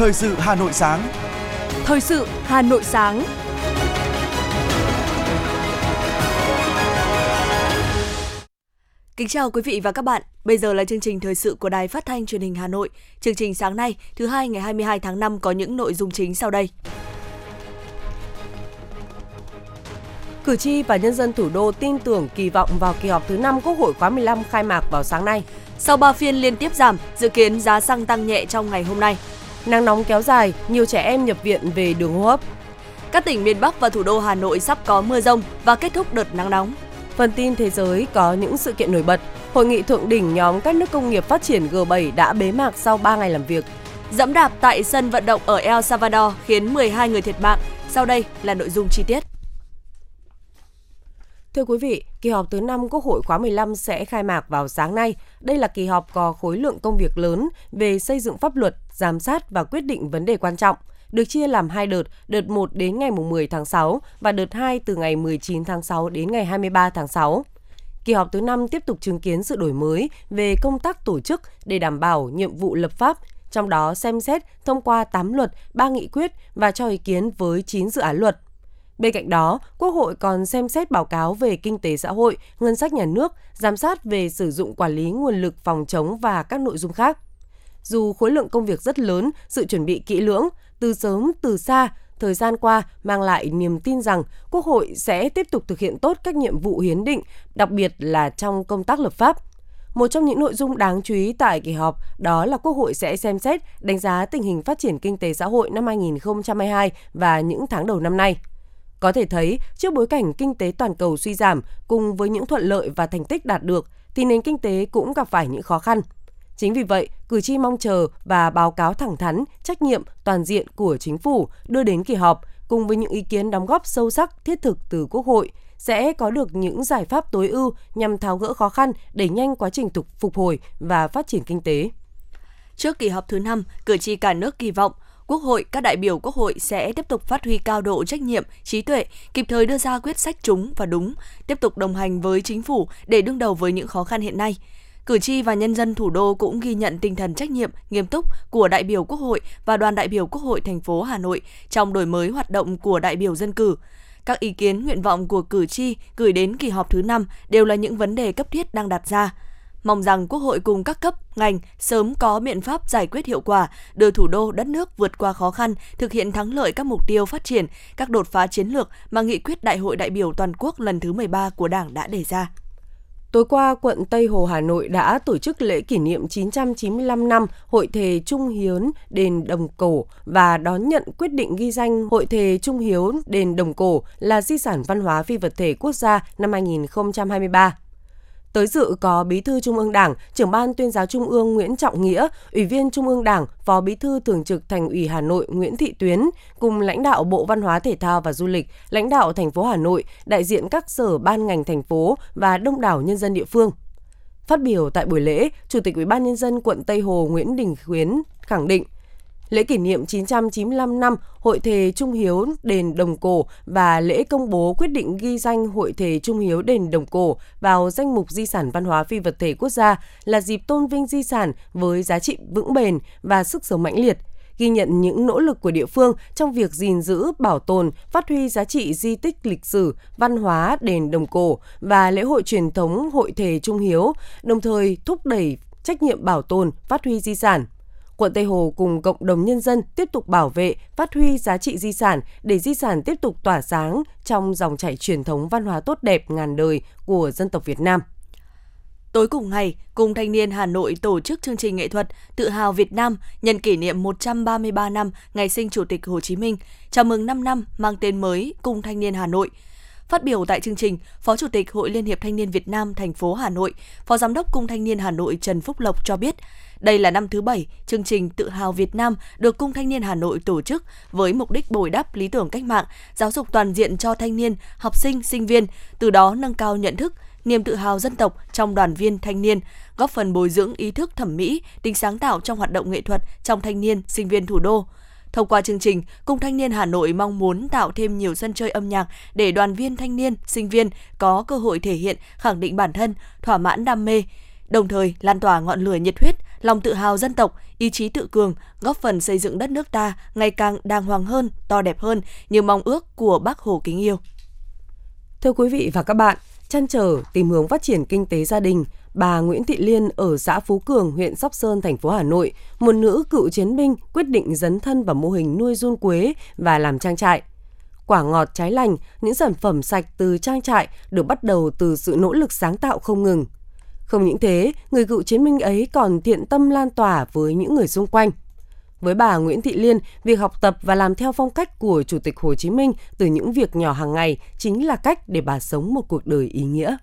Thời sự Hà Nội sáng. Thời sự Hà Nội sáng. Kính chào quý vị và các bạn. Bây giờ là chương trình thời sự của Đài Phát thanh Truyền hình Hà Nội. Chương trình sáng nay, thứ hai ngày 22 tháng 5 có những nội dung chính sau đây. Cử tri và nhân dân thủ đô tin tưởng kỳ vọng vào kỳ họp thứ 5 Quốc hội khóa 15 khai mạc vào sáng nay. Sau 3 phiên liên tiếp giảm, dự kiến giá xăng tăng nhẹ trong ngày hôm nay. Nắng nóng kéo dài, nhiều trẻ em nhập viện về đường hô hấp. Các tỉnh miền Bắc và thủ đô Hà Nội sắp có mưa rông và kết thúc đợt nắng nóng. Phần tin thế giới có những sự kiện nổi bật. Hội nghị thượng đỉnh nhóm các nước công nghiệp phát triển G7 đã bế mạc sau 3 ngày làm việc. Dẫm đạp tại sân vận động ở El Salvador khiến 12 người thiệt mạng. Sau đây là nội dung chi tiết. Thưa quý vị, kỳ họp thứ 5 Quốc hội khóa 15 sẽ khai mạc vào sáng nay. Đây là kỳ họp có khối lượng công việc lớn về xây dựng pháp luật, giám sát và quyết định vấn đề quan trọng. Được chia làm hai đợt, đợt 1 đến ngày 10 tháng 6 và đợt 2 từ ngày 19 tháng 6 đến ngày 23 tháng 6. Kỳ họp thứ 5 tiếp tục chứng kiến sự đổi mới về công tác tổ chức để đảm bảo nhiệm vụ lập pháp, trong đó xem xét thông qua 8 luật, 3 nghị quyết và cho ý kiến với 9 dự án luật – Bên cạnh đó, Quốc hội còn xem xét báo cáo về kinh tế xã hội, ngân sách nhà nước, giám sát về sử dụng quản lý nguồn lực phòng chống và các nội dung khác. Dù khối lượng công việc rất lớn, sự chuẩn bị kỹ lưỡng, từ sớm từ xa, thời gian qua mang lại niềm tin rằng Quốc hội sẽ tiếp tục thực hiện tốt các nhiệm vụ hiến định, đặc biệt là trong công tác lập pháp. Một trong những nội dung đáng chú ý tại kỳ họp đó là Quốc hội sẽ xem xét đánh giá tình hình phát triển kinh tế xã hội năm 2022 và những tháng đầu năm nay. Có thể thấy, trước bối cảnh kinh tế toàn cầu suy giảm cùng với những thuận lợi và thành tích đạt được, thì nền kinh tế cũng gặp phải những khó khăn. Chính vì vậy, cử tri mong chờ và báo cáo thẳng thắn, trách nhiệm toàn diện của chính phủ đưa đến kỳ họp cùng với những ý kiến đóng góp sâu sắc, thiết thực từ Quốc hội sẽ có được những giải pháp tối ưu nhằm tháo gỡ khó khăn, đẩy nhanh quá trình phục hồi và phát triển kinh tế. Trước kỳ họp thứ 5, cử tri cả nước kỳ vọng Quốc hội, các đại biểu Quốc hội sẽ tiếp tục phát huy cao độ trách nhiệm, trí tuệ, kịp thời đưa ra quyết sách trúng và đúng, tiếp tục đồng hành với chính phủ để đương đầu với những khó khăn hiện nay. Cử tri và nhân dân thủ đô cũng ghi nhận tinh thần trách nhiệm, nghiêm túc của đại biểu Quốc hội và đoàn đại biểu Quốc hội thành phố Hà Nội trong đổi mới hoạt động của đại biểu dân cử. Các ý kiến, nguyện vọng của cử tri gửi đến kỳ họp thứ 5 đều là những vấn đề cấp thiết đang đặt ra mong rằng Quốc hội cùng các cấp, ngành sớm có biện pháp giải quyết hiệu quả, đưa thủ đô đất nước vượt qua khó khăn, thực hiện thắng lợi các mục tiêu phát triển, các đột phá chiến lược mà nghị quyết Đại hội đại biểu toàn quốc lần thứ 13 của Đảng đã đề ra. Tối qua, quận Tây Hồ Hà Nội đã tổ chức lễ kỷ niệm 995 năm Hội Thề Trung Hiếu Đền Đồng Cổ và đón nhận quyết định ghi danh Hội Thề Trung Hiếu Đền Đồng Cổ là di sản văn hóa phi vật thể quốc gia năm 2023. Tới dự có Bí thư Trung ương Đảng, trưởng ban tuyên giáo Trung ương Nguyễn Trọng Nghĩa, Ủy viên Trung ương Đảng, Phó Bí thư Thường trực Thành ủy Hà Nội Nguyễn Thị Tuyến, cùng lãnh đạo Bộ Văn hóa Thể thao và Du lịch, lãnh đạo thành phố Hà Nội, đại diện các sở ban ngành thành phố và đông đảo nhân dân địa phương. Phát biểu tại buổi lễ, Chủ tịch Ủy ban nhân dân quận Tây Hồ Nguyễn Đình Khuyến khẳng định lễ kỷ niệm 995 năm Hội Thề Trung Hiếu Đền Đồng Cổ và lễ công bố quyết định ghi danh Hội Thề Trung Hiếu Đền Đồng Cổ vào danh mục di sản văn hóa phi vật thể quốc gia là dịp tôn vinh di sản với giá trị vững bền và sức sống mãnh liệt, ghi nhận những nỗ lực của địa phương trong việc gìn giữ, bảo tồn, phát huy giá trị di tích lịch sử, văn hóa đền Đồng Cổ và lễ hội truyền thống Hội Thề Trung Hiếu, đồng thời thúc đẩy trách nhiệm bảo tồn, phát huy di sản quận Tây Hồ cùng cộng đồng nhân dân tiếp tục bảo vệ, phát huy giá trị di sản để di sản tiếp tục tỏa sáng trong dòng chảy truyền thống văn hóa tốt đẹp ngàn đời của dân tộc Việt Nam. Tối cùng ngày, Cung Thanh niên Hà Nội tổ chức chương trình nghệ thuật Tự hào Việt Nam nhân kỷ niệm 133 năm ngày sinh Chủ tịch Hồ Chí Minh, chào mừng 5 năm mang tên mới Cung Thanh niên Hà Nội. Phát biểu tại chương trình, Phó Chủ tịch Hội Liên hiệp Thanh niên Việt Nam thành phố Hà Nội, Phó Giám đốc Cung Thanh niên Hà Nội Trần Phúc Lộc cho biết, đây là năm thứ bảy chương trình Tự hào Việt Nam được Cung Thanh niên Hà Nội tổ chức với mục đích bồi đắp lý tưởng cách mạng, giáo dục toàn diện cho thanh niên, học sinh, sinh viên, từ đó nâng cao nhận thức, niềm tự hào dân tộc trong đoàn viên thanh niên, góp phần bồi dưỡng ý thức thẩm mỹ, tính sáng tạo trong hoạt động nghệ thuật trong thanh niên, sinh viên thủ đô. Thông qua chương trình, Cung Thanh niên Hà Nội mong muốn tạo thêm nhiều sân chơi âm nhạc để đoàn viên thanh niên, sinh viên có cơ hội thể hiện, khẳng định bản thân, thỏa mãn đam mê, đồng thời lan tỏa ngọn lửa nhiệt huyết, lòng tự hào dân tộc, ý chí tự cường, góp phần xây dựng đất nước ta ngày càng đàng hoàng hơn, to đẹp hơn như mong ước của Bác Hồ kính yêu. Thưa quý vị và các bạn, chăn trở tìm hướng phát triển kinh tế gia đình, bà Nguyễn Thị Liên ở xã Phú Cường, huyện Sóc Sơn, thành phố Hà Nội, một nữ cựu chiến binh quyết định dấn thân vào mô hình nuôi run quế và làm trang trại. Quả ngọt trái lành, những sản phẩm sạch từ trang trại được bắt đầu từ sự nỗ lực sáng tạo không ngừng. Không những thế, người cựu chiến binh ấy còn thiện tâm lan tỏa với những người xung quanh. Với bà Nguyễn Thị Liên, việc học tập và làm theo phong cách của Chủ tịch Hồ Chí Minh từ những việc nhỏ hàng ngày chính là cách để bà sống một cuộc đời ý nghĩa.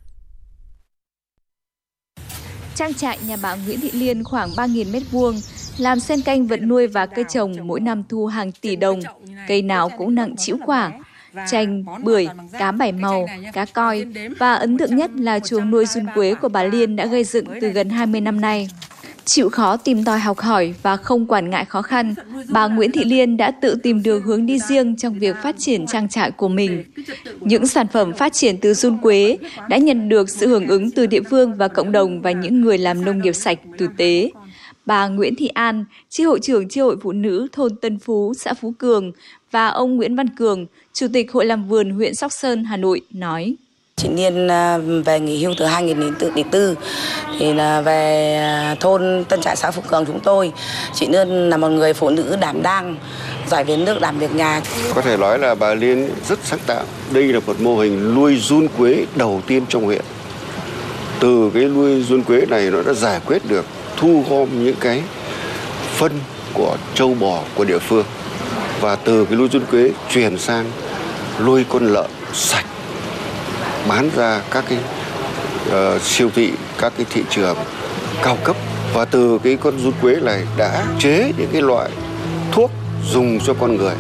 Trang trại nhà bà Nguyễn Thị Liên khoảng 3.000 m2, làm sen canh vật nuôi và cây trồng mỗi năm thu hàng tỷ đồng. Cây nào cũng nặng chịu quả, chanh, bưởi, cá bảy màu, cá coi và ấn tượng nhất là chuồng nuôi run quế của bà Liên đã gây dựng từ gần 20 năm nay. Chịu khó tìm tòi học hỏi và không quản ngại khó khăn, bà Nguyễn Thị Liên đã tự tìm được hướng đi riêng trong việc phát triển trang trại của mình. Những sản phẩm phát triển từ run quế đã nhận được sự hưởng ứng từ địa phương và cộng đồng và những người làm nông nghiệp sạch, tử tế. Bà Nguyễn Thị An, chi hội trưởng chi hội phụ nữ thôn Tân Phú, xã Phú Cường và ông Nguyễn Văn Cường, chủ tịch hội làm vườn huyện Sóc Sơn, Hà Nội nói. Chị Niên à, về nghỉ hưu từ 2004 thì là về à, thôn Tân Trại xã Phú Cường chúng tôi. Chị Niên là một người phụ nữ đảm đang giỏi về nước làm việc nhà. Có thể nói là bà Liên rất sáng tạo. Đây là một mô hình nuôi run quế đầu tiên trong huyện. Từ cái nuôi run quế này nó đã giải quyết được thu gom những cái phân của châu bò của địa phương và từ cái nuôi run quế chuyển sang nuôi con lợn sạch bán ra các cái uh, siêu thị các cái thị trường cao cấp. Và từ cái con run quế này đã chế những cái loại thuốc dùng cho con người.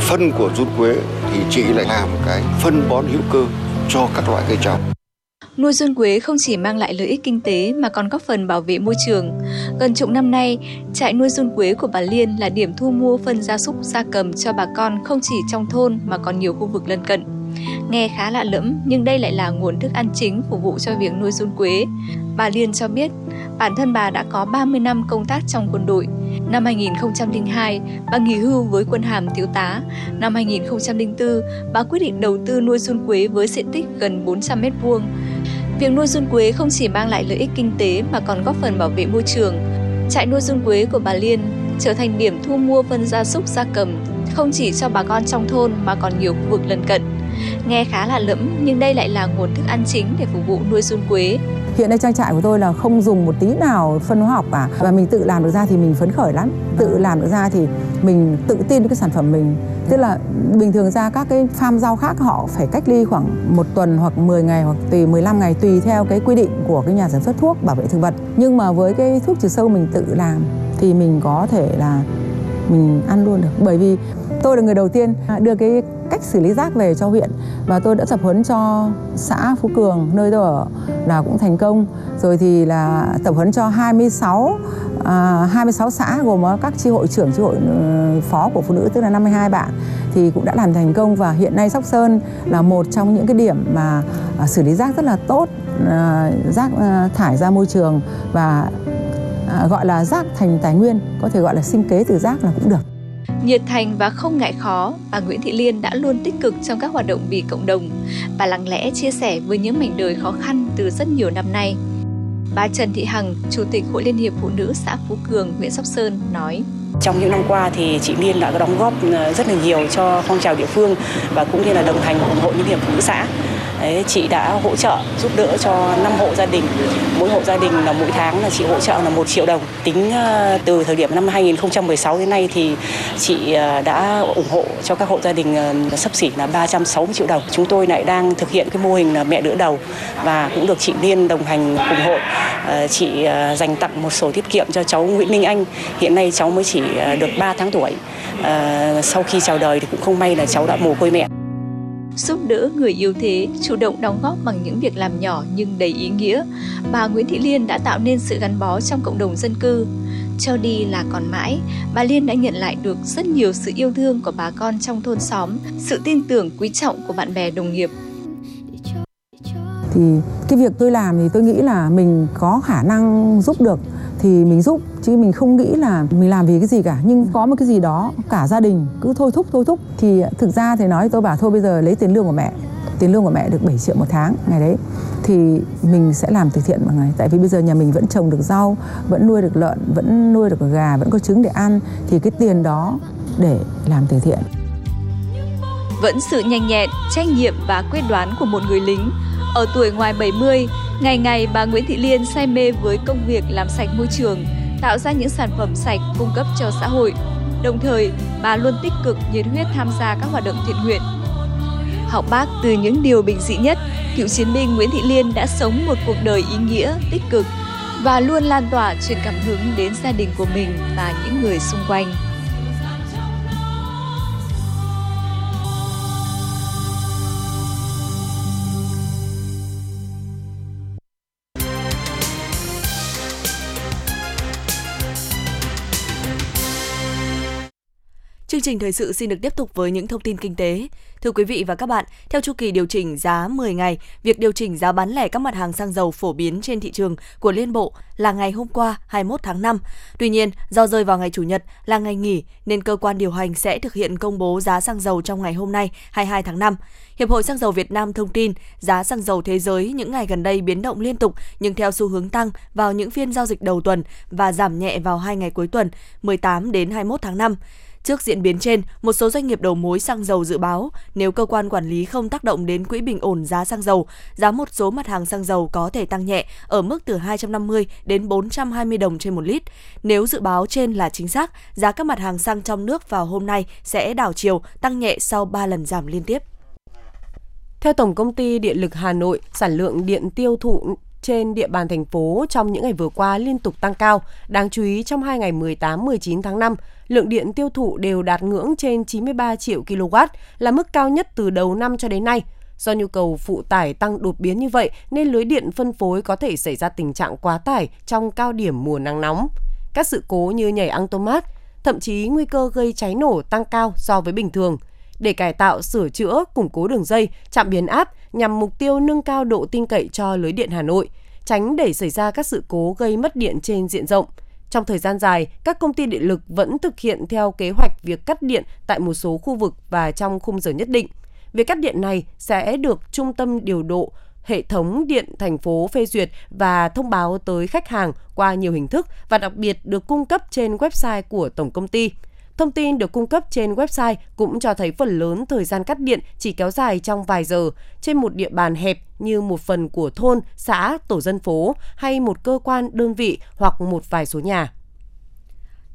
Phân của run quế thì chị lại làm cái phân bón hữu cơ cho các loại cây trồng. Nuôi run quế không chỉ mang lại lợi ích kinh tế mà còn góp phần bảo vệ môi trường. Gần chục năm nay, trại nuôi run quế của bà Liên là điểm thu mua phân gia súc gia cầm cho bà con không chỉ trong thôn mà còn nhiều khu vực lân cận. Nghe khá lạ lẫm nhưng đây lại là nguồn thức ăn chính phục vụ cho việc nuôi run quế. Bà Liên cho biết, bản thân bà đã có 30 năm công tác trong quân đội. Năm 2002, bà nghỉ hưu với quân hàm thiếu tá. Năm 2004, bà quyết định đầu tư nuôi run quế với diện tích gần 400 m2. Việc nuôi run quế không chỉ mang lại lợi ích kinh tế mà còn góp phần bảo vệ môi trường. Trại nuôi run quế của bà Liên trở thành điểm thu mua phân gia súc gia cầm, không chỉ cho bà con trong thôn mà còn nhiều khu vực lân cận. Nghe khá là lẫm nhưng đây lại là nguồn thức ăn chính để phục vụ nuôi run quế. Hiện nay trang trại của tôi là không dùng một tí nào phân hóa học cả và mình tự làm được ra thì mình phấn khởi lắm. Tự làm được ra thì mình tự tin cái sản phẩm mình. Tức là bình thường ra các cái farm rau khác họ phải cách ly khoảng một tuần hoặc 10 ngày hoặc tùy 15 ngày tùy theo cái quy định của cái nhà sản xuất thuốc bảo vệ thực vật. Nhưng mà với cái thuốc trừ sâu mình tự làm thì mình có thể là mình ăn luôn được bởi vì tôi là người đầu tiên đưa cái cách xử lý rác về cho huyện. Và tôi đã tập huấn cho xã Phú Cường nơi tôi ở là cũng thành công. Rồi thì là tập huấn cho 26 à, 26 xã gồm ờ, các chi hội trưởng chi hội ờ, phó của phụ nữ tức là 52 bạn thì cũng đã làm thành công. Và hiện nay Sóc Sơn là một trong những cái điểm mà à, xử lý rác rất là tốt à, rác à, thải ra môi trường và à, gọi là rác thành tài nguyên có thể gọi là sinh kế từ rác là cũng được. Nhiệt thành và không ngại khó, bà Nguyễn Thị Liên đã luôn tích cực trong các hoạt động vì cộng đồng. Bà lặng lẽ chia sẻ với những mảnh đời khó khăn từ rất nhiều năm nay. Bà Trần Thị Hằng, Chủ tịch Hội Liên hiệp Phụ nữ xã Phú Cường, huyện Sóc Sơn nói. Trong những năm qua thì chị Liên đã có đóng góp ờ, rất là nhiều cho phong trào địa phương và cũng như là đồng hành ủng hộ những hiệp phụ nữ xã. Đấy, chị đã hỗ trợ giúp đỡ cho 5 hộ gia đình. Mỗi hộ gia đình là mỗi tháng là chị hỗ trợ là 1 triệu đồng. Tính ờ, từ thời điểm năm 2016 đến nay thì chị ờ, đã ủng hộ cho các hộ gia đình ờ, sắp xỉ là 360 triệu đồng. Chúng tôi lại đang thực hiện cái mô hình là mẹ đỡ đầu và cũng được chị Liên đồng hành cùng hội. Chị dành tặng một sổ tiết kiệm cho cháu Nguyễn Minh Anh. Hiện nay cháu mới chỉ được 3 tháng tuổi. Sau khi chào đời thì cũng không may là cháu đã mồ côi mẹ giúp đỡ người yêu thế, chủ động đóng góp bằng những việc làm nhỏ nhưng đầy ý nghĩa, bà Nguyễn Thị Liên đã tạo nên sự gắn bó trong cộng đồng dân cư. Cho đi là còn mãi, bà Liên đã nhận lại được rất nhiều sự yêu thương của bà con trong thôn xóm, sự tin tưởng quý trọng của bạn bè đồng nghiệp. thì cái việc tôi làm thì tôi nghĩ là mình có khả năng giúp được thì mình giúp chứ mình không nghĩ là mình làm vì cái gì cả. Nhưng có một cái gì đó cả gia đình cứ thôi thúc thôi thúc. Thì thực ra thì nói tôi bảo thôi bây giờ lấy tiền lương của mẹ. Tiền lương của mẹ được 7 triệu một tháng ngày đấy. Thì mình sẽ làm từ thiện mọi người. Tại vì bây giờ nhà mình vẫn trồng được rau vẫn nuôi được lợn vẫn nuôi được gà vẫn có trứng để ăn. Thì cái tiền đó để làm từ thiện. Vẫn sự nhanh nhẹn, trách nhiệm và quyết đoán của một người lính. Ở tuổi ngoài 70, ngày ngày bà Nguyễn Thị Liên say mê với công việc làm sạch môi trường, tạo ra những sản phẩm sạch cung cấp cho xã hội. Đồng thời, bà luôn tích cực nhiệt huyết tham gia các hoạt động thiện nguyện. Học bác từ những điều bình dị nhất, cựu chiến binh Nguyễn Thị Liên đã sống một cuộc đời ý nghĩa, tích cực và luôn lan tỏa truyền cảm hứng đến gia đình của mình và những người xung quanh. Chương trình thời sự xin được tiếp tục với những thông tin kinh tế. Thưa quý vị và các bạn, theo chu kỳ điều chỉnh giá 10 ngày, việc điều chỉnh giá bán lẻ các mặt hàng xăng dầu phổ biến trên thị trường của Liên Bộ là ngày hôm qua 21 tháng 5. Tuy nhiên, do rơi vào ngày Chủ nhật là ngày nghỉ nên cơ quan điều hành sẽ thực hiện công bố giá xăng dầu trong ngày hôm nay 22 tháng 5. Hiệp hội Xăng dầu Việt Nam thông tin giá xăng dầu thế giới những ngày gần đây biến động liên tục nhưng theo xu hướng tăng vào những phiên giao dịch đầu tuần và giảm nhẹ vào hai ngày cuối tuần 18 đến 21 tháng 5. Trước diễn biến trên, một số doanh nghiệp đầu mối xăng dầu dự báo nếu cơ quan quản lý không tác động đến quỹ bình ổn giá xăng dầu, giá một số mặt hàng xăng dầu có thể tăng nhẹ ở mức từ 250 đến 420 đồng trên một lít. Nếu dự báo trên là chính xác, giá các mặt hàng xăng trong nước vào hôm nay sẽ đảo chiều, tăng nhẹ sau 3 lần giảm liên tiếp. Theo Tổng công ty Điện lực Hà Nội, sản lượng điện tiêu thụ trên địa bàn thành phố trong những ngày vừa qua liên tục tăng cao. Đáng chú ý trong hai ngày 18-19 tháng 5, lượng điện tiêu thụ đều đạt ngưỡng trên 93 triệu kW, là mức cao nhất từ đầu năm cho đến nay. Do nhu cầu phụ tải tăng đột biến như vậy nên lưới điện phân phối có thể xảy ra tình trạng quá tải trong cao điểm mùa nắng nóng. Các sự cố như nhảy ăng tomat, thậm chí nguy cơ gây cháy nổ tăng cao so với bình thường. Để cải tạo, sửa chữa, củng cố đường dây, chạm biến áp nhằm mục tiêu nâng cao độ tin cậy cho lưới điện Hà Nội, tránh để xảy ra các sự cố gây mất điện trên diện rộng – trong thời gian dài, các công ty điện lực vẫn thực hiện theo kế hoạch việc cắt điện tại một số khu vực và trong khung giờ nhất định. Việc cắt điện này sẽ được Trung tâm điều độ hệ thống điện thành phố phê duyệt và thông báo tới khách hàng qua nhiều hình thức và đặc biệt được cung cấp trên website của tổng công ty. Thông tin được cung cấp trên website cũng cho thấy phần lớn thời gian cắt điện chỉ kéo dài trong vài giờ trên một địa bàn hẹp như một phần của thôn, xã, tổ dân phố hay một cơ quan, đơn vị hoặc một vài số nhà.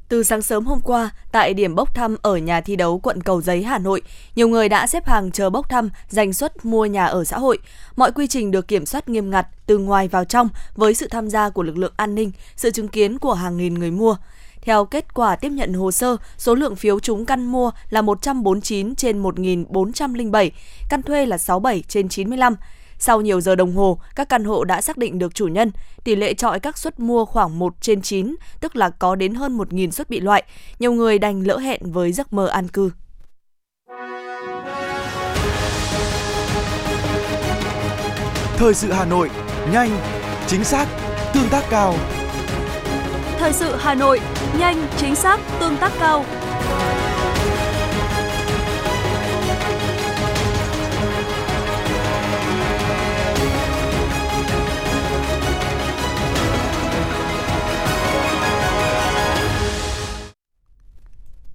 Từ sáng sớm hôm qua, tại điểm bốc thăm ở nhà thi đấu quận Cầu Giấy, Hà Nội, nhiều người đã xếp hàng chờ bốc thăm giành suất mua nhà ở xã hội. Mọi quy trình được kiểm soát nghiêm ngặt từ ngoài vào trong với sự tham gia của lực lượng an ninh, sự chứng kiến của hàng nghìn người mua. Theo kết quả tiếp nhận hồ sơ, số lượng phiếu trúng căn mua là 149 trên 1.407, căn thuê là 67 trên 95. Sau nhiều giờ đồng hồ, các căn hộ đã xác định được chủ nhân. Tỷ lệ trọi các suất mua khoảng 1 trên 9, tức là có đến hơn 1.000 suất bị loại. Nhiều người đành lỡ hẹn với giấc mơ an cư. Thời sự Hà Nội, nhanh, chính xác, tương tác cao. Thời sự Hà Nội, nhanh, chính xác, tương tác cao.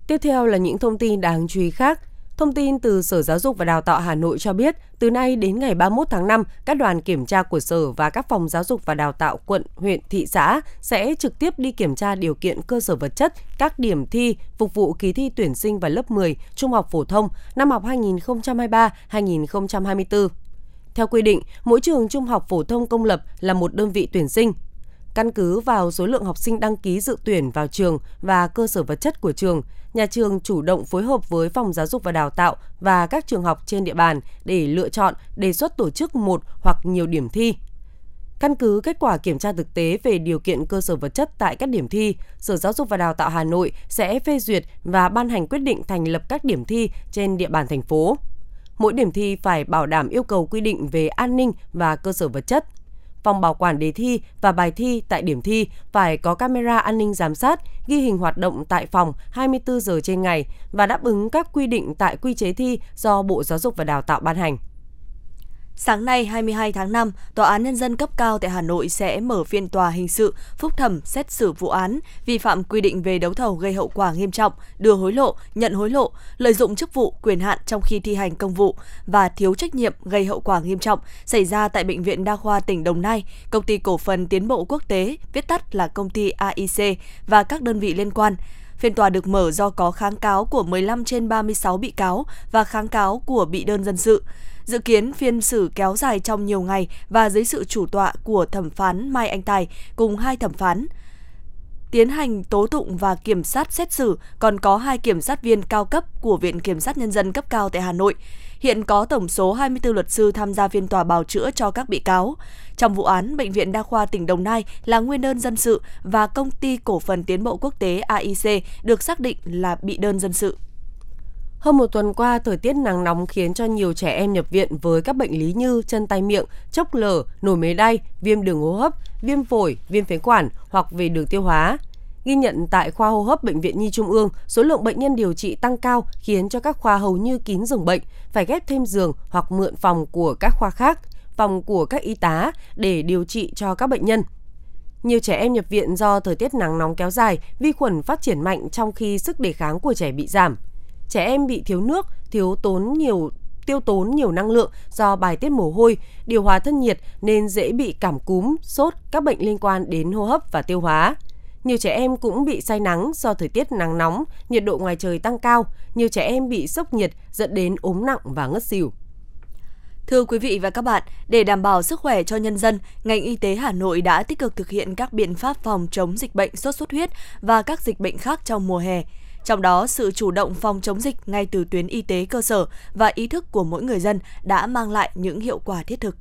Tiếp theo là những thông tin đáng chú ý khác. Thông tin từ Sở Giáo dục và Đào tạo Hà Nội cho biết, từ nay đến ngày 31 tháng 5, các đoàn kiểm tra của Sở và các phòng giáo dục và đào tạo quận, huyện, thị xã sẽ trực tiếp đi kiểm tra điều kiện cơ sở vật chất, các điểm thi phục vụ kỳ thi tuyển sinh vào lớp 10 trung học phổ thông năm học 2023-2024. Theo quy định, mỗi trường trung học phổ thông công lập là một đơn vị tuyển sinh. Căn cứ vào số lượng học sinh đăng ký dự tuyển vào trường và cơ sở vật chất của trường, nhà trường chủ động phối hợp với phòng giáo dục và đào tạo và các trường học trên địa bàn để lựa chọn đề xuất tổ chức một hoặc nhiều điểm thi. Căn cứ kết quả kiểm tra thực tế về điều kiện cơ sở vật chất tại các điểm thi, Sở Giáo dục và Đào tạo Hà Nội sẽ phê duyệt và ban hành quyết định thành lập các điểm thi trên địa bàn thành phố. Mỗi điểm thi phải bảo đảm yêu cầu quy định về an ninh và cơ sở vật chất. Phòng bảo quản đề thi và bài thi tại điểm thi phải có camera an ninh giám sát, ghi hình hoạt động tại phòng 24 giờ trên ngày và đáp ứng các quy định tại quy chế thi do Bộ Giáo dục và Đào tạo ban hành. Sáng nay 22 tháng 5, Tòa án Nhân dân cấp cao tại Hà Nội sẽ mở phiên tòa hình sự phúc thẩm xét xử vụ án vi phạm quy định về đấu thầu gây hậu quả nghiêm trọng, đưa hối lộ, nhận hối lộ, lợi dụng chức vụ, quyền hạn trong khi thi hành công vụ và thiếu trách nhiệm gây hậu quả nghiêm trọng xảy ra tại Bệnh viện Đa khoa tỉnh Đồng Nai, Công ty Cổ phần Tiến bộ Quốc tế, viết tắt là công ty AIC và các đơn vị liên quan. Phiên tòa được mở do có kháng cáo của 15 trên 36 bị cáo và kháng cáo của bị đơn dân sự. Dự kiến phiên xử kéo dài trong nhiều ngày và dưới sự chủ tọa của thẩm phán Mai Anh Tài cùng hai thẩm phán. Tiến hành tố tụng và kiểm sát xét xử còn có hai kiểm sát viên cao cấp của Viện Kiểm sát Nhân dân cấp cao tại Hà Nội. Hiện có tổng số 24 luật sư tham gia phiên tòa bào chữa cho các bị cáo. Trong vụ án, Bệnh viện Đa khoa tỉnh Đồng Nai là nguyên đơn dân sự và công ty cổ phần tiến bộ quốc tế AIC được xác định là bị đơn dân sự. Hơn một tuần qua, thời tiết nắng nóng khiến cho nhiều trẻ em nhập viện với các bệnh lý như chân tay miệng, chốc lở, nổi mế đay, viêm đường hô hấp, viêm phổi, viêm phế quản hoặc về đường tiêu hóa. Ghi nhận tại khoa hô hấp Bệnh viện Nhi Trung ương, số lượng bệnh nhân điều trị tăng cao khiến cho các khoa hầu như kín giường bệnh, phải ghép thêm giường hoặc mượn phòng của các khoa khác, phòng của các y tá để điều trị cho các bệnh nhân. Nhiều trẻ em nhập viện do thời tiết nắng nóng kéo dài, vi khuẩn phát triển mạnh trong khi sức đề kháng của trẻ bị giảm trẻ em bị thiếu nước, thiếu tốn nhiều tiêu tốn nhiều năng lượng do bài tiết mồ hôi, điều hòa thân nhiệt nên dễ bị cảm cúm, sốt, các bệnh liên quan đến hô hấp và tiêu hóa. Nhiều trẻ em cũng bị say nắng do thời tiết nắng nóng, nhiệt độ ngoài trời tăng cao, nhiều trẻ em bị sốc nhiệt dẫn đến ốm nặng và ngất xỉu. Thưa quý vị và các bạn, để đảm bảo sức khỏe cho nhân dân, ngành y tế Hà Nội đã tích cực thực hiện các biện pháp phòng chống dịch bệnh sốt xuất huyết và các dịch bệnh khác trong mùa hè. Trong đó, sự chủ động phòng chống dịch ngay từ tuyến y tế cơ sở và ý thức của mỗi người dân đã mang lại những hiệu quả thiết thực.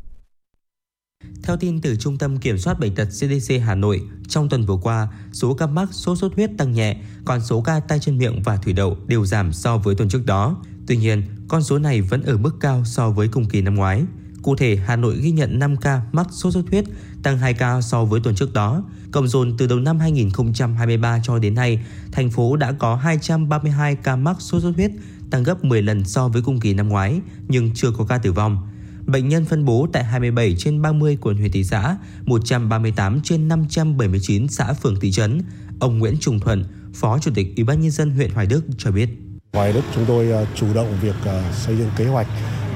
Theo tin từ Trung tâm Kiểm soát Bệnh tật CDC Hà Nội, trong tuần vừa qua, số ca mắc sốt xuất huyết tăng nhẹ, còn số ca tay chân miệng và thủy đậu đều giảm so với tuần trước đó. Tuy nhiên, con số này vẫn ở mức cao so với cùng kỳ năm ngoái. Cụ thể, Hà Nội ghi nhận 5 ca mắc sốt xuất huyết, tăng 2 ca so với tuần trước đó. Cộng dồn từ đầu năm 2023 cho đến nay, thành phố đã có 232 ca mắc sốt xuất huyết, tăng gấp 10 lần so với cùng kỳ năm ngoái, nhưng chưa có ca tử vong. Bệnh nhân phân bố tại 27 trên 30 quận huyện thị xã, 138 trên 579 xã phường thị trấn. Ông Nguyễn Trung Thuận, Phó Chủ tịch Ủy ban nhân dân huyện Hoài Đức cho biết. Hoài Đức chúng tôi ờ, chủ động việc ờ, xây dựng kế hoạch,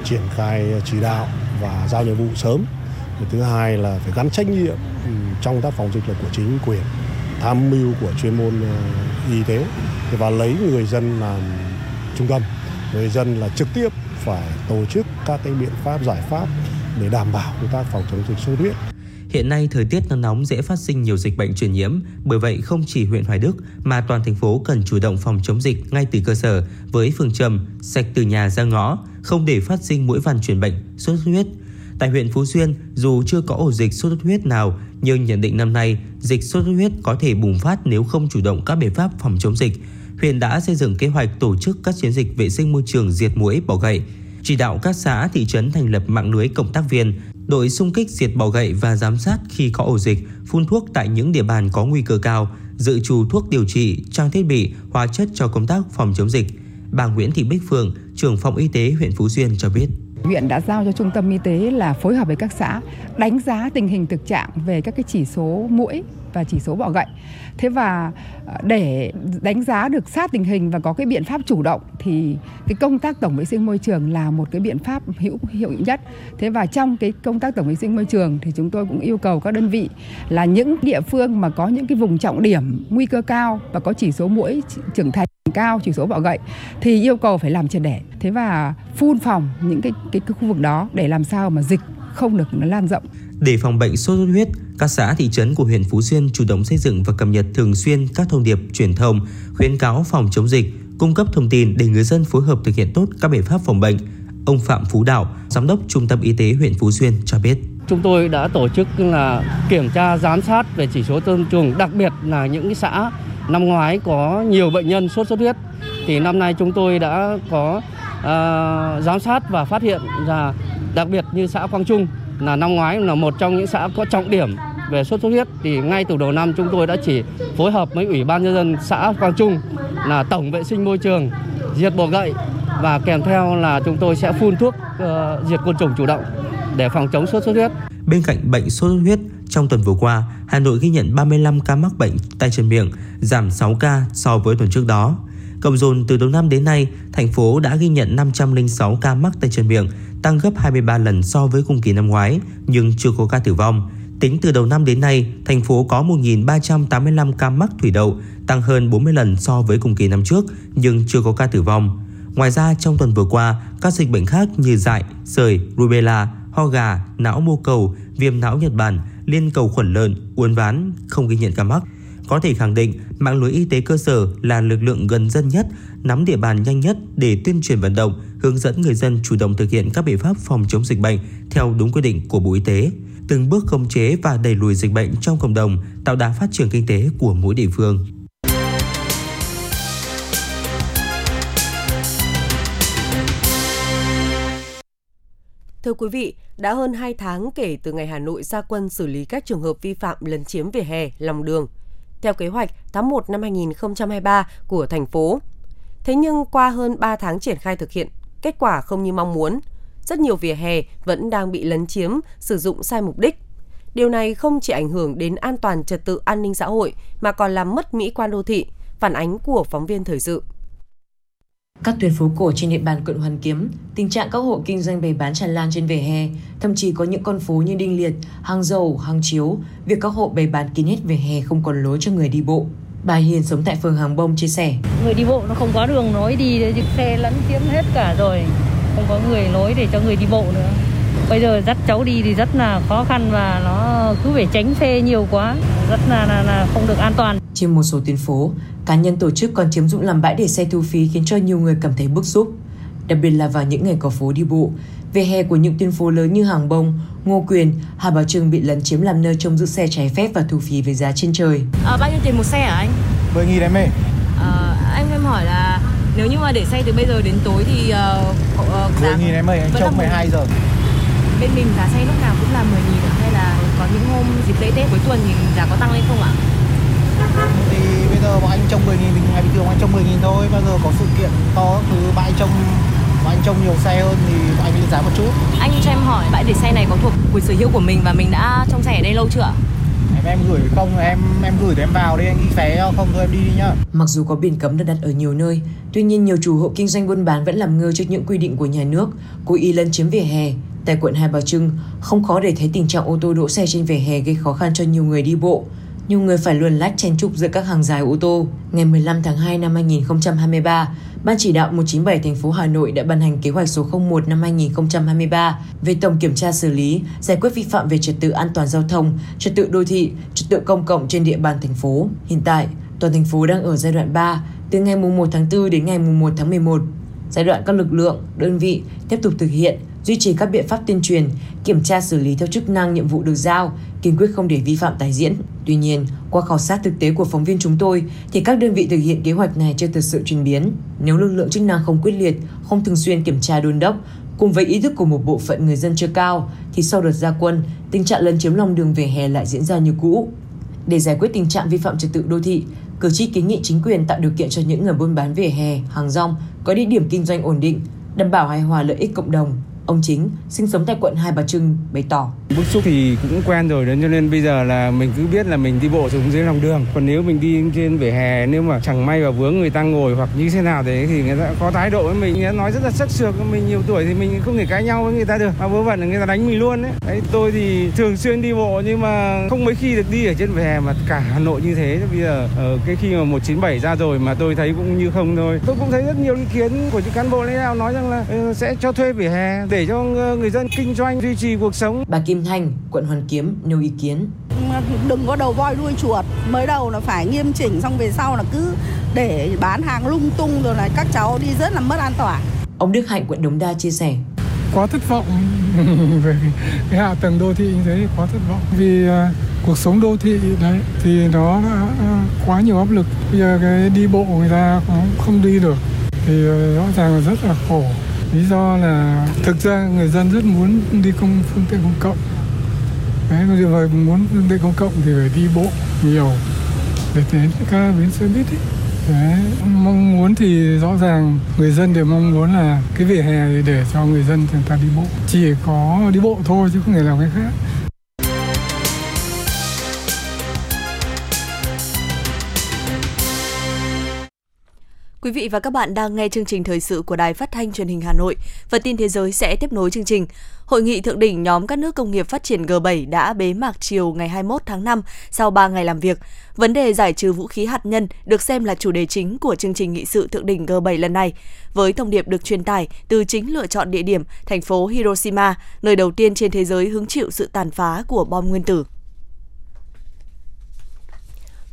triển khai ờ, chỉ đạo và giao nhiệm vụ sớm. Thứ hai là phải gắn trách nhiệm ừ, trong tác phòng dịch là của chính quyền tham mưu của chuyên môn ờ, y tế và lấy người dân làm trung tâm. Người dân là trực tiếp phải tổ chức các cái biện pháp giải pháp để đảm bảo công tác phòng chống dịch sốt huyết. Hiện nay thời tiết nắng nóng dễ phát sinh nhiều dịch bệnh truyền nhiễm, bởi vậy không chỉ huyện Hoài Đức mà toàn thành phố cần chủ động phòng chống dịch ngay từ cơ sở với phương châm sạch từ nhà ra ngõ, không để phát sinh mũi vằn truyền bệnh, sốt xuất huyết. Tại huyện Phú Xuyên, dù chưa có ổ dịch sốt xuất huyết nào, nhưng nhận định năm nay dịch sốt xuất huyết có thể bùng phát nếu không chủ động các biện pháp phòng chống dịch. Huyện đã xây dựng kế hoạch tổ chức các chiến dịch vệ sinh môi trường diệt muỗi bỏ gậy, chỉ đạo các xã thị trấn thành lập mạng lưới cộng tác viên, đội xung kích diệt bỏ gậy và giám sát khi có ổ dịch, phun thuốc tại những địa bàn có nguy cơ cao, dự trù thuốc điều trị, trang thiết bị, hóa chất cho công tác phòng chống dịch. Bà Nguyễn Thị Bích Phương, trưởng phòng y tế huyện Phú Xuyên cho biết. Huyện đã giao cho trung tâm y tế là phối hợp với các xã đánh giá tình hình thực trạng về các cái chỉ số mũi và chỉ số bọ gậy. Thế và à, để đánh giá được sát tình hình và có cái biện pháp chủ động thì cái công tác tổng vệ sinh môi trường là một cái biện pháp hữu, hiệu nhất. Thế và trong cái công tác tổng vệ sinh môi trường thì chúng tôi cũng yêu cầu các đơn vị là những địa phương mà có những cái vùng trọng điểm nguy cơ cao và có chỉ số mũi trưởng thành cao chỉ số bọ gậy thì yêu cầu phải làm triệt để thế và phun phòng những cái, cái cái khu vực đó để làm sao mà dịch không được nó lan rộng để phòng bệnh sốt xuất huyết, các xã thị trấn của huyện Phú Xuyên chủ động xây dựng và cập nhật thường xuyên các thông điệp truyền thông, khuyến cáo phòng chống dịch, cung cấp thông tin để người dân phối hợp thực hiện tốt các biện pháp phòng bệnh. Ông Phạm Phú Đạo, Giám đốc Trung tâm Y tế huyện Phú Xuyên cho biết. Chúng tôi đã tổ chức là kiểm tra giám sát về chỉ số tôn trùng, đặc biệt là những xã năm ngoái có nhiều bệnh nhân sốt xuất huyết thì năm nay chúng tôi đã có uh, giám sát và phát hiện là đặc biệt như xã Quang Trung là năm ngoái là một trong những xã có trọng điểm về sốt xuất huyết thì ngay từ đầu năm chúng tôi đã chỉ phối hợp với ủy ban nhân dân xã Quang Trung là tổng vệ sinh môi trường diệt bọ gậy và kèm theo là chúng tôi sẽ phun thuốc uh, diệt côn trùng chủ động để phòng chống sốt xuất huyết. Bên cạnh bệnh sốt xuất huyết, trong tuần vừa qua, Hà Nội ghi nhận 35 ca mắc bệnh tay chân miệng, giảm 6 ca so với tuần trước đó. Cộng dồn từ đầu năm đến nay, thành phố đã ghi nhận 506 ca mắc tay chân miệng, tăng gấp 23 lần so với cùng kỳ năm ngoái, nhưng chưa có ca tử vong. Tính từ đầu năm đến nay, thành phố có 1.385 ca mắc thủy đậu, tăng hơn 40 lần so với cùng kỳ năm trước, nhưng chưa có ca tử vong. Ngoài ra, trong tuần vừa qua, các dịch bệnh khác như dại, sởi, rubella, ho gà, não mô cầu, viêm não Nhật Bản, liên cầu khuẩn lợn, uốn ván không ghi nhận ca mắc. Có thể khẳng định mạng lưới y tế cơ sở là lực lượng gần dân nhất, nắm địa bàn nhanh nhất để tuyên truyền vận động, hướng dẫn người dân chủ động thực hiện các biện pháp phòng chống dịch bệnh theo đúng quy định của Bộ Y tế, từng bước khống chế và đẩy lùi dịch bệnh trong cộng đồng, tạo đà phát triển kinh tế của mỗi địa phương. Thưa quý vị, đã hơn 2 tháng kể từ ngày Hà Nội ra quân xử lý các trường hợp vi phạm lấn chiếm vỉa hè, lòng đường. Theo kế hoạch tháng 1 năm 2023 của thành phố. Thế nhưng qua hơn 3 tháng triển khai thực hiện, kết quả không như mong muốn. Rất nhiều vỉa hè vẫn đang bị lấn chiếm, sử dụng sai mục đích. Điều này không chỉ ảnh hưởng đến an toàn trật tự an ninh xã hội mà còn làm mất mỹ quan đô thị, phản ánh của phóng viên thời sự. Các tuyến phố cổ trên địa bàn quận Hoàn Kiếm, tình trạng các hộ kinh doanh bày bán tràn lan trên vỉa hè, thậm chí có những con phố như Đinh Liệt, Hàng Dầu, Hàng Chiếu, việc các hộ bày bán kín hết vỉa hè không còn lối cho người đi bộ. Bà Hiền sống tại phường Hàng Bông chia sẻ. Người đi bộ nó không có đường nói đi, xe lẫn chiếm hết cả rồi, không có người lối để cho người đi bộ nữa. Bây giờ dắt cháu đi thì rất là khó khăn và nó cứ phải tránh xe nhiều quá, rất là, là, là không được an toàn. Trên một số tuyến phố, cá nhân tổ chức còn chiếm dụng làm bãi để xe thu phí khiến cho nhiều người cảm thấy bức xúc. Đặc biệt là vào những ngày có phố đi bộ, về hè của những tuyến phố lớn như Hàng Bông, Ngô Quyền, Hà Bảo Trưng bị lấn chiếm làm nơi trông giữ xe trái phép và thu phí với giá trên trời. À, bao nhiêu tiền một xe hả anh? 10 nghìn em ơi. À, anh em hỏi là nếu như mà để xe từ bây giờ đến tối thì uh, uh, 10 nghìn em ơi, anh trông 12 giờ. Bên mình giá xe lúc nào cũng là 10 nghìn những hôm dịp lễ Tết cuối tuần thì giá có tăng lên không ạ? Thì bây giờ bọn anh trông 10 nghìn thì ngày bình thường anh trông 10 nghìn thôi. Bây giờ có sự kiện to thứ bãi trông bọn anh trông nhiều xe hơn thì bọn anh lên giá một chút. Anh cho em hỏi bãi để xe này có thuộc quyền sở hữu của mình và mình đã trông xe ở đây lâu chưa Em em gửi không em em gửi thì em vào đi anh ghi vé không thôi em đi đi nhá. Mặc dù có biển cấm được đặt ở nhiều nơi Tuy nhiên nhiều chủ hộ kinh doanh buôn bán vẫn làm ngơ trước những quy định của nhà nước Cố ý lấn chiếm vỉa hè Tại quận Hai Bà Trưng, không khó để thấy tình trạng ô tô đỗ xe trên vỉa hè gây khó khăn cho nhiều người đi bộ nhiều người phải luồn lách chen trúc giữa các hàng dài ô tô. Ngày 15 tháng 2 năm 2023, Ban chỉ đạo 197 thành phố Hà Nội đã ban hành kế hoạch số 01 năm 2023 về tổng kiểm tra xử lý, giải quyết vi phạm về trật tự an toàn giao thông, trật tự đô thị, trật tự công cộng trên địa bàn thành phố. Hiện tại, toàn thành phố đang ở giai đoạn 3, từ ngày 1 tháng 4 đến ngày 1 tháng 11. Giai đoạn các lực lượng, đơn vị tiếp tục thực hiện duy trì các biện pháp tuyên truyền, kiểm tra xử lý theo chức năng nhiệm vụ được giao, kiên quyết không để vi phạm tái diễn. Tuy nhiên, qua khảo sát thực tế của phóng viên chúng tôi thì các đơn vị thực hiện kế hoạch này chưa thực sự chuyển biến. Nếu lực lượng chức năng không quyết liệt, không thường xuyên kiểm tra đôn đốc, cùng với ý thức của một bộ phận người dân chưa cao thì sau đợt gia quân, tình trạng lấn chiếm lòng đường về hè lại diễn ra như cũ. Để giải quyết tình trạng vi phạm trật tự đô thị, cử tri kiến nghị chính quyền tạo điều kiện cho những người buôn bán vỉa hè, hàng rong có địa điểm kinh doanh ổn định, đảm bảo hài hòa lợi ích cộng đồng, Ông Chính, sinh sống tại quận Hai Bà Trưng, bày tỏ. Bức xúc thì cũng quen rồi, nên cho nên bây giờ là mình cứ biết là mình đi bộ xuống dưới lòng đường. Còn nếu mình đi trên vỉa hè, nếu mà chẳng may vào vướng người ta ngồi hoặc như thế nào đấy thì người ta có thái độ với mình, người ta nói rất là sắc sược. Mình nhiều tuổi thì mình không thể cãi nhau với người ta được. Mà vớ vẩn là người ta đánh mình luôn đấy. đấy. Tôi thì thường xuyên đi bộ nhưng mà không mấy khi được đi ở trên vỉa hè mà cả Hà Nội như thế. Bây giờ ở cái khi mà 197 ra rồi mà tôi thấy cũng như không thôi. Tôi cũng thấy rất nhiều ý kiến của những cán bộ lãnh đạo nói rằng là ờ, sẽ cho thuê vỉa hè để cho người dân kinh doanh duy trì cuộc sống. Bà Kim Thanh, quận Hoàn Kiếm nêu ý kiến. Đừng có đầu voi đuôi chuột, mới đầu là phải nghiêm chỉnh xong về sau là cứ để bán hàng lung tung rồi là các cháu đi rất là mất an toàn. Ông Đức Hạnh quận Đống Đa chia sẻ. Quá thất vọng về cái hạ tầng đô thị như thế quá thất vọng vì uh, cuộc sống đô thị đấy thì nó đã uh, quá nhiều áp lực bây giờ cái đi bộ người ta cũng không đi được thì uh, rõ ràng là rất là khổ lý do là thực ra người dân rất muốn đi công phương tiện công cộng. Đấy bây giờ muốn phương tiện công cộng thì phải đi bộ nhiều để đến các bến xe buýt ấy. Đấy, mong muốn thì rõ ràng người dân đều mong muốn là cái vỉa hè để cho người dân chúng ta đi bộ. Chỉ có đi bộ thôi chứ không thể làm cái khác. Quý vị và các bạn đang nghe chương trình thời sự của Đài Phát thanh Truyền hình Hà Nội. Phần tin thế giới sẽ tiếp nối chương trình. Hội nghị thượng đỉnh nhóm các nước công nghiệp phát triển G7 đã bế mạc chiều ngày 21 tháng 5 sau 3 ngày làm việc. Vấn đề giải trừ vũ khí hạt nhân được xem là chủ đề chính của chương trình nghị sự thượng đỉnh G7 lần này, với thông điệp được truyền tải từ chính lựa chọn địa điểm thành phố Hiroshima, nơi đầu tiên trên thế giới hứng chịu sự tàn phá của bom nguyên tử.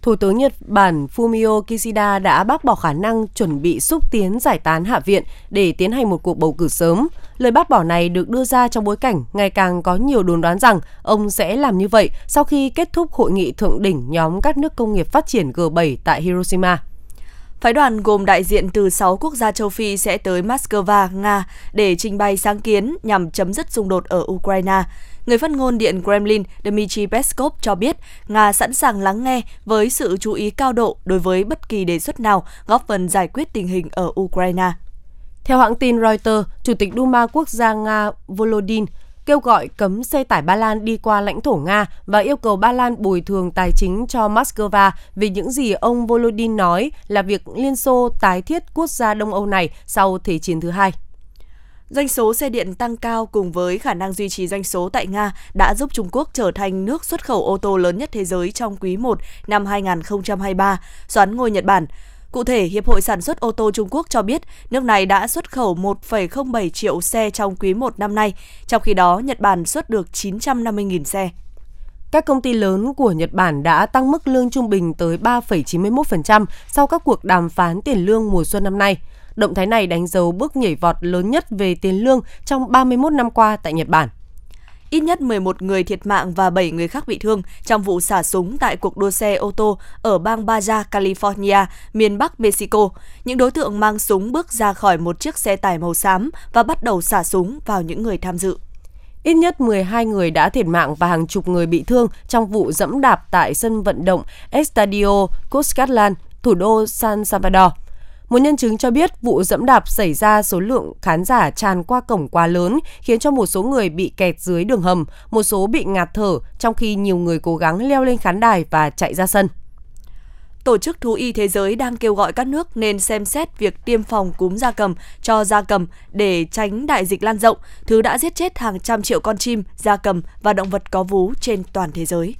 Thủ tướng Nhật Bản Fumio Kishida đã bác bỏ khả năng chuẩn bị xúc tiến giải tán Hạ viện để tiến hành một cuộc bầu cử sớm. Lời bác bỏ này được đưa ra trong bối cảnh ngày càng có nhiều đồn đoán rằng ông sẽ làm như vậy sau khi kết thúc hội nghị thượng đỉnh nhóm các nước công nghiệp phát triển G7 tại Hiroshima. Phái đoàn gồm đại diện từ 6 quốc gia châu Phi sẽ tới Moscow, Nga để trình bày sáng kiến nhằm chấm dứt xung đột ở Ukraine. Người phát ngôn Điện Kremlin Dmitry Peskov cho biết Nga sẵn sàng lắng nghe với sự chú ý cao độ đối với bất kỳ đề xuất nào góp phần giải quyết tình hình ở Ukraine. Theo hãng tin Reuters, Chủ tịch Duma quốc gia Nga Volodin kêu gọi cấm xe tải Ba Lan đi qua lãnh thổ Nga và yêu cầu Ba Lan bồi thường tài chính cho Moscow vì những gì ông Volodin nói là việc Liên Xô tái thiết quốc gia Đông Âu này sau Thế chiến thứ hai. Doanh số xe điện tăng cao cùng với khả năng duy trì doanh số tại Nga đã giúp Trung Quốc trở thành nước xuất khẩu ô tô lớn nhất thế giới trong quý 1 năm 2023, xoán ngôi Nhật Bản. Cụ thể, Hiệp hội Sản xuất ô tô Trung Quốc cho biết nước này đã xuất khẩu 1,07 triệu xe trong quý 1 năm nay, trong khi đó Nhật Bản xuất được 950.000 xe. Các công ty lớn của Nhật Bản đã tăng mức lương trung bình tới 3,91% sau các cuộc đàm phán tiền lương mùa xuân năm nay. Động thái này đánh dấu bước nhảy vọt lớn nhất về tiền lương trong 31 năm qua tại Nhật Bản. Ít nhất 11 người thiệt mạng và 7 người khác bị thương trong vụ xả súng tại cuộc đua xe ô tô ở bang Baja, California, miền Bắc Mexico. Những đối tượng mang súng bước ra khỏi một chiếc xe tải màu xám và bắt đầu xả súng vào những người tham dự. Ít nhất 12 người đã thiệt mạng và hàng chục người bị thương trong vụ dẫm đạp tại sân vận động Estadio Cuscatlan, thủ đô San Salvador. Một nhân chứng cho biết vụ dẫm đạp xảy ra số lượng khán giả tràn qua cổng quá lớn khiến cho một số người bị kẹt dưới đường hầm, một số bị ngạt thở trong khi nhiều người cố gắng leo lên khán đài và chạy ra sân. Tổ chức Thú y Thế giới đang kêu gọi các nước nên xem xét việc tiêm phòng cúm gia cầm cho gia cầm để tránh đại dịch lan rộng, thứ đã giết chết hàng trăm triệu con chim, gia cầm và động vật có vú trên toàn thế giới.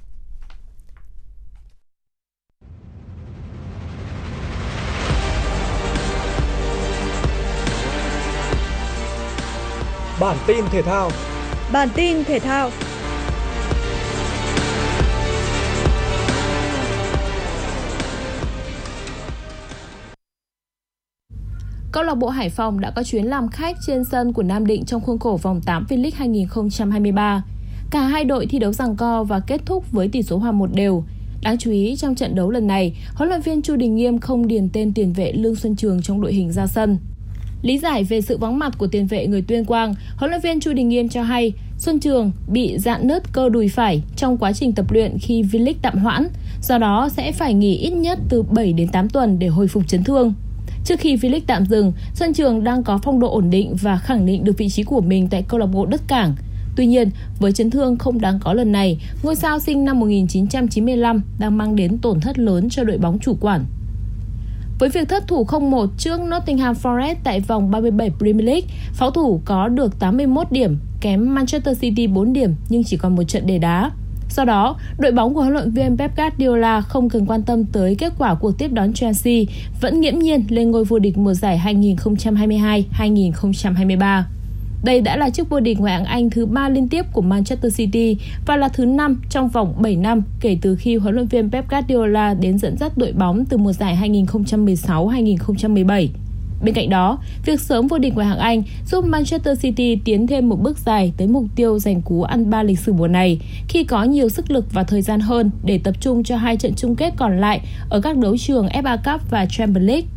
Bản tin thể thao. Bản tin thể thao. Câu lạc bộ Hải Phòng đã có chuyến làm khách trên sân của Nam Định trong khuôn khổ vòng 8 V-League 2023. Cả hai đội thi đấu giằng co và kết thúc với tỷ số hòa một đều. Đáng chú ý trong trận đấu lần này, huấn luyện viên Chu Đình Nghiêm không điền tên tiền vệ Lương Xuân Trường trong đội hình ra sân. Lý giải về sự vắng mặt của tiền vệ người Tuyên Quang, huấn luyện viên Chu Đình Nghiêm cho hay Xuân Trường bị dạn nứt cơ đùi phải trong quá trình tập luyện khi V-League tạm hoãn, do đó sẽ phải nghỉ ít nhất từ 7 đến 8 tuần để hồi phục chấn thương. Trước khi V-League tạm dừng, Xuân Trường đang có phong độ ổn định và khẳng định được vị trí của mình tại câu lạc bộ Đất Cảng. Tuy nhiên, với chấn thương không đáng có lần này, ngôi sao sinh năm 1995 đang mang đến tổn thất lớn cho đội bóng chủ quản. Với việc thất thủ 0-1 trước Nottingham Forest tại vòng 37 Premier League, pháo thủ có được 81 điểm, kém Manchester City 4 điểm nhưng chỉ còn một trận để đá. Do đó, đội bóng của huấn luyện viên Pep Guardiola không cần quan tâm tới kết quả cuộc tiếp đón Chelsea, vẫn nghiễm nhiên lên ngôi vô địch mùa giải 2022-2023. Đây đã là chức vô địch ngoại hạng Anh thứ 3 liên tiếp của Manchester City và là thứ 5 trong vòng 7 năm kể từ khi huấn luyện viên Pep Guardiola đến dẫn dắt đội bóng từ mùa giải 2016-2017. Bên cạnh đó, việc sớm vô địch ngoại hạng Anh giúp Manchester City tiến thêm một bước dài tới mục tiêu giành cú ăn ba lịch sử mùa này khi có nhiều sức lực và thời gian hơn để tập trung cho hai trận chung kết còn lại ở các đấu trường FA Cup và Champions League.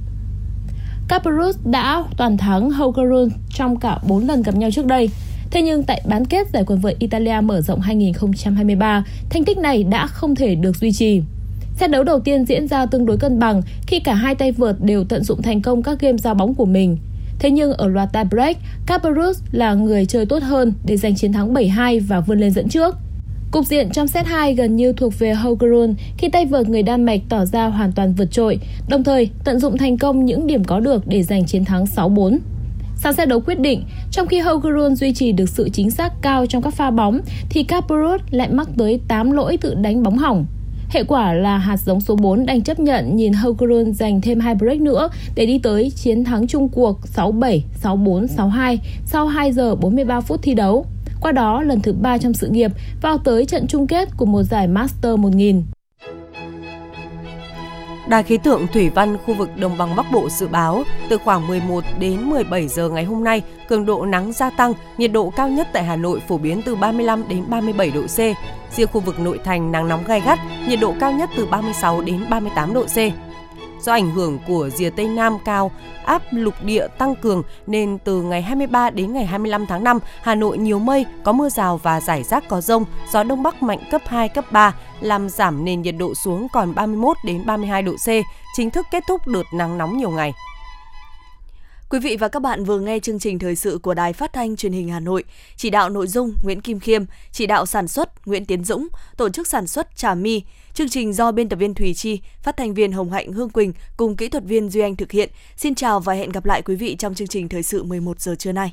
Caparus đã toàn thắng Haugerun trong cả 4 lần gặp nhau trước đây. Thế nhưng tại bán kết giải quần vợt Italia mở rộng 2023, thành tích này đã không thể được duy trì. Set đấu đầu tiên diễn ra tương đối cân bằng khi cả hai tay vợt đều tận dụng thành công các game giao bóng của mình. Thế nhưng ở loạt tie break, Caparus là người chơi tốt hơn để giành chiến thắng 7-2 và vươn lên dẫn trước. Cục diện trong set 2 gần như thuộc về Hogerun khi tay vợt người Đan Mạch tỏ ra hoàn toàn vượt trội, đồng thời tận dụng thành công những điểm có được để giành chiến thắng 6-4. Sáng set đấu quyết định, trong khi Hogerun duy trì được sự chính xác cao trong các pha bóng, thì Caparus lại mắc tới 8 lỗi tự đánh bóng hỏng. Hệ quả là hạt giống số 4 đành chấp nhận nhìn Hogerun giành thêm hai break nữa để đi tới chiến thắng chung cuộc 6-7, 6-4, 6-2 sau 2 giờ 43 phút thi đấu. Qua đó, lần thứ ba trong sự nghiệp vào tới trận chung kết của một giải Master 1000. Đài khí tượng thủy văn khu vực Đồng bằng Bắc Bộ dự báo từ khoảng 11 đến 17 giờ ngày hôm nay, cường độ nắng gia tăng, nhiệt độ cao nhất tại Hà Nội phổ biến từ 35 đến 37 độ C. Riêng khu vực nội thành nắng nóng gai gắt, nhiệt độ cao nhất từ 36 đến 38 độ C. Do ảnh hưởng của rìa Tây Nam cao, áp lục địa tăng cường nên từ ngày 23 đến ngày 25 tháng 5, Hà Nội nhiều mây, có mưa rào và rải rác có rông, gió đông bắc mạnh cấp 2, cấp 3, làm giảm nền nhiệt độ xuống còn 31 đến 32 độ C, chính thức kết thúc đợt nắng nóng nhiều ngày. Quý vị và các bạn vừa nghe chương trình thời sự của Đài Phát thanh Truyền hình Hà Nội. Chỉ đạo nội dung Nguyễn Kim Khiêm, chỉ đạo sản xuất Nguyễn Tiến Dũng, tổ chức sản xuất Trà My. Chương trình do biên tập viên Thùy Chi, phát thanh viên Hồng Hạnh Hương Quỳnh cùng kỹ thuật viên Duy Anh thực hiện. Xin chào và hẹn gặp lại quý vị trong chương trình thời sự 11 giờ trưa nay.